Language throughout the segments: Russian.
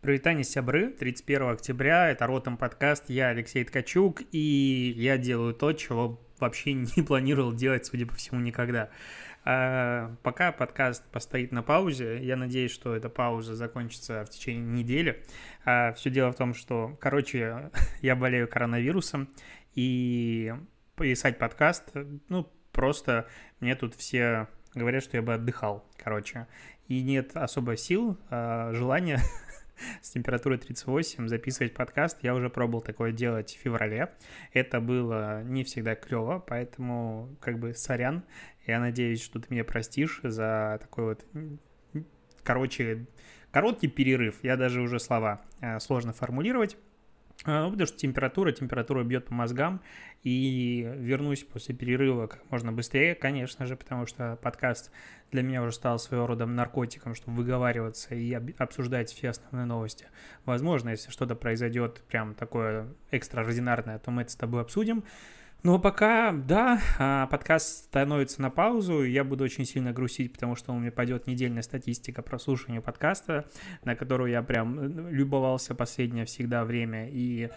Привитание, сябры. 31 октября, это Ротом подкаст, я Алексей Ткачук, и я делаю то, чего вообще не планировал делать, судя по всему, никогда. А, пока подкаст постоит на паузе, я надеюсь, что эта пауза закончится в течение недели. А, все дело в том, что, короче, я болею коронавирусом, и писать подкаст, ну, просто мне тут все говорят, что я бы отдыхал, короче. И нет особо сил, а, желания с температурой 38 записывать подкаст. Я уже пробовал такое делать в феврале. Это было не всегда клево, поэтому как бы сорян. Я надеюсь, что ты меня простишь за такой вот, короче, короткий перерыв. Я даже уже слова э, сложно формулировать. А, ну, потому что температура, температура бьет по мозгам, и вернусь после перерыва как можно быстрее, конечно же, потому что подкаст для меня уже стал своего рода наркотиком, чтобы выговариваться и обсуждать все основные новости. Возможно, если что-то произойдет прям такое экстраординарное, то мы это с тобой обсудим. Ну, пока, да, а, подкаст становится на паузу, я буду очень сильно грустить, потому что у меня пойдет недельная статистика прослушивания подкаста, на которую я прям э, любовался последнее всегда время, и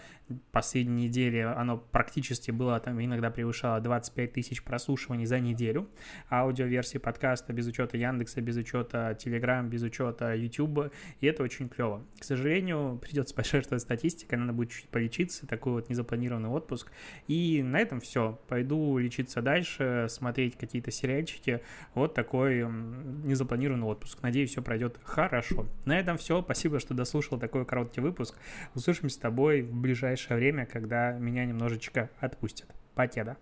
последние недели оно практически было, там иногда превышало 25 тысяч прослушиваний за неделю, аудиоверсии подкаста без учета Яндекса, без учета Телеграм, без учета YouTube, и это очень клево. К сожалению, придется пожертвовать статистикой, надо будет чуть-чуть полечиться, такой вот незапланированный отпуск, и на этом этом все. Пойду лечиться дальше, смотреть какие-то сериальчики. Вот такой незапланированный отпуск. Надеюсь, все пройдет хорошо. На этом все. Спасибо, что дослушал такой короткий выпуск. Услышимся с тобой в ближайшее время, когда меня немножечко отпустят. Покеда.